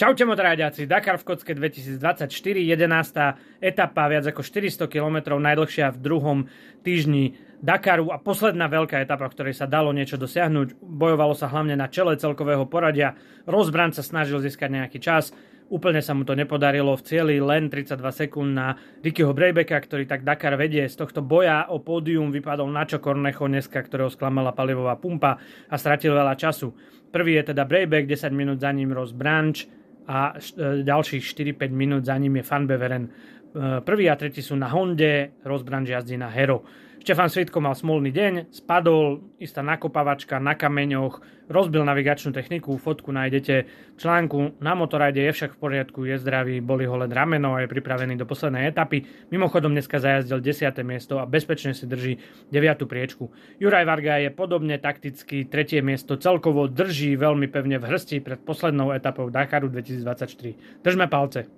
Čaute motoráďaci, Dakar v Kocke 2024, 11. etapa, viac ako 400 km, najdlhšia v druhom týždni Dakaru a posledná veľká etapa, v ktorej sa dalo niečo dosiahnuť. Bojovalo sa hlavne na čele celkového poradia, Rozbran sa snažil získať nejaký čas, úplne sa mu to nepodarilo, v cieli len 32 sekúnd na Rickyho Brejbeka, ktorý tak Dakar vedie. Z tohto boja o pódium vypadol Načo Cornejo dneska, ktorého sklamala palivová pumpa a stratil veľa času. Prvý je teda Brejbek, 10 minút za ním Ross Branch, a e, ďalších 4-5 minút za ním je Fanbeveren. E, prvý a tretí sú na Honde, Rozbranž jazdí na Hero. Štefan Svitko mal smolný deň, spadol, istá nakopavačka na kameňoch, rozbil navigačnú techniku, fotku nájdete v článku. Na motorajde je však v poriadku, je zdravý, boli ho len rameno a je pripravený do poslednej etapy. Mimochodom dneska zajazdil 10. miesto a bezpečne si drží 9. priečku. Juraj Varga je podobne takticky 3. miesto, celkovo drží veľmi pevne v hrsti pred poslednou etapou Dakaru 2024. Držme palce.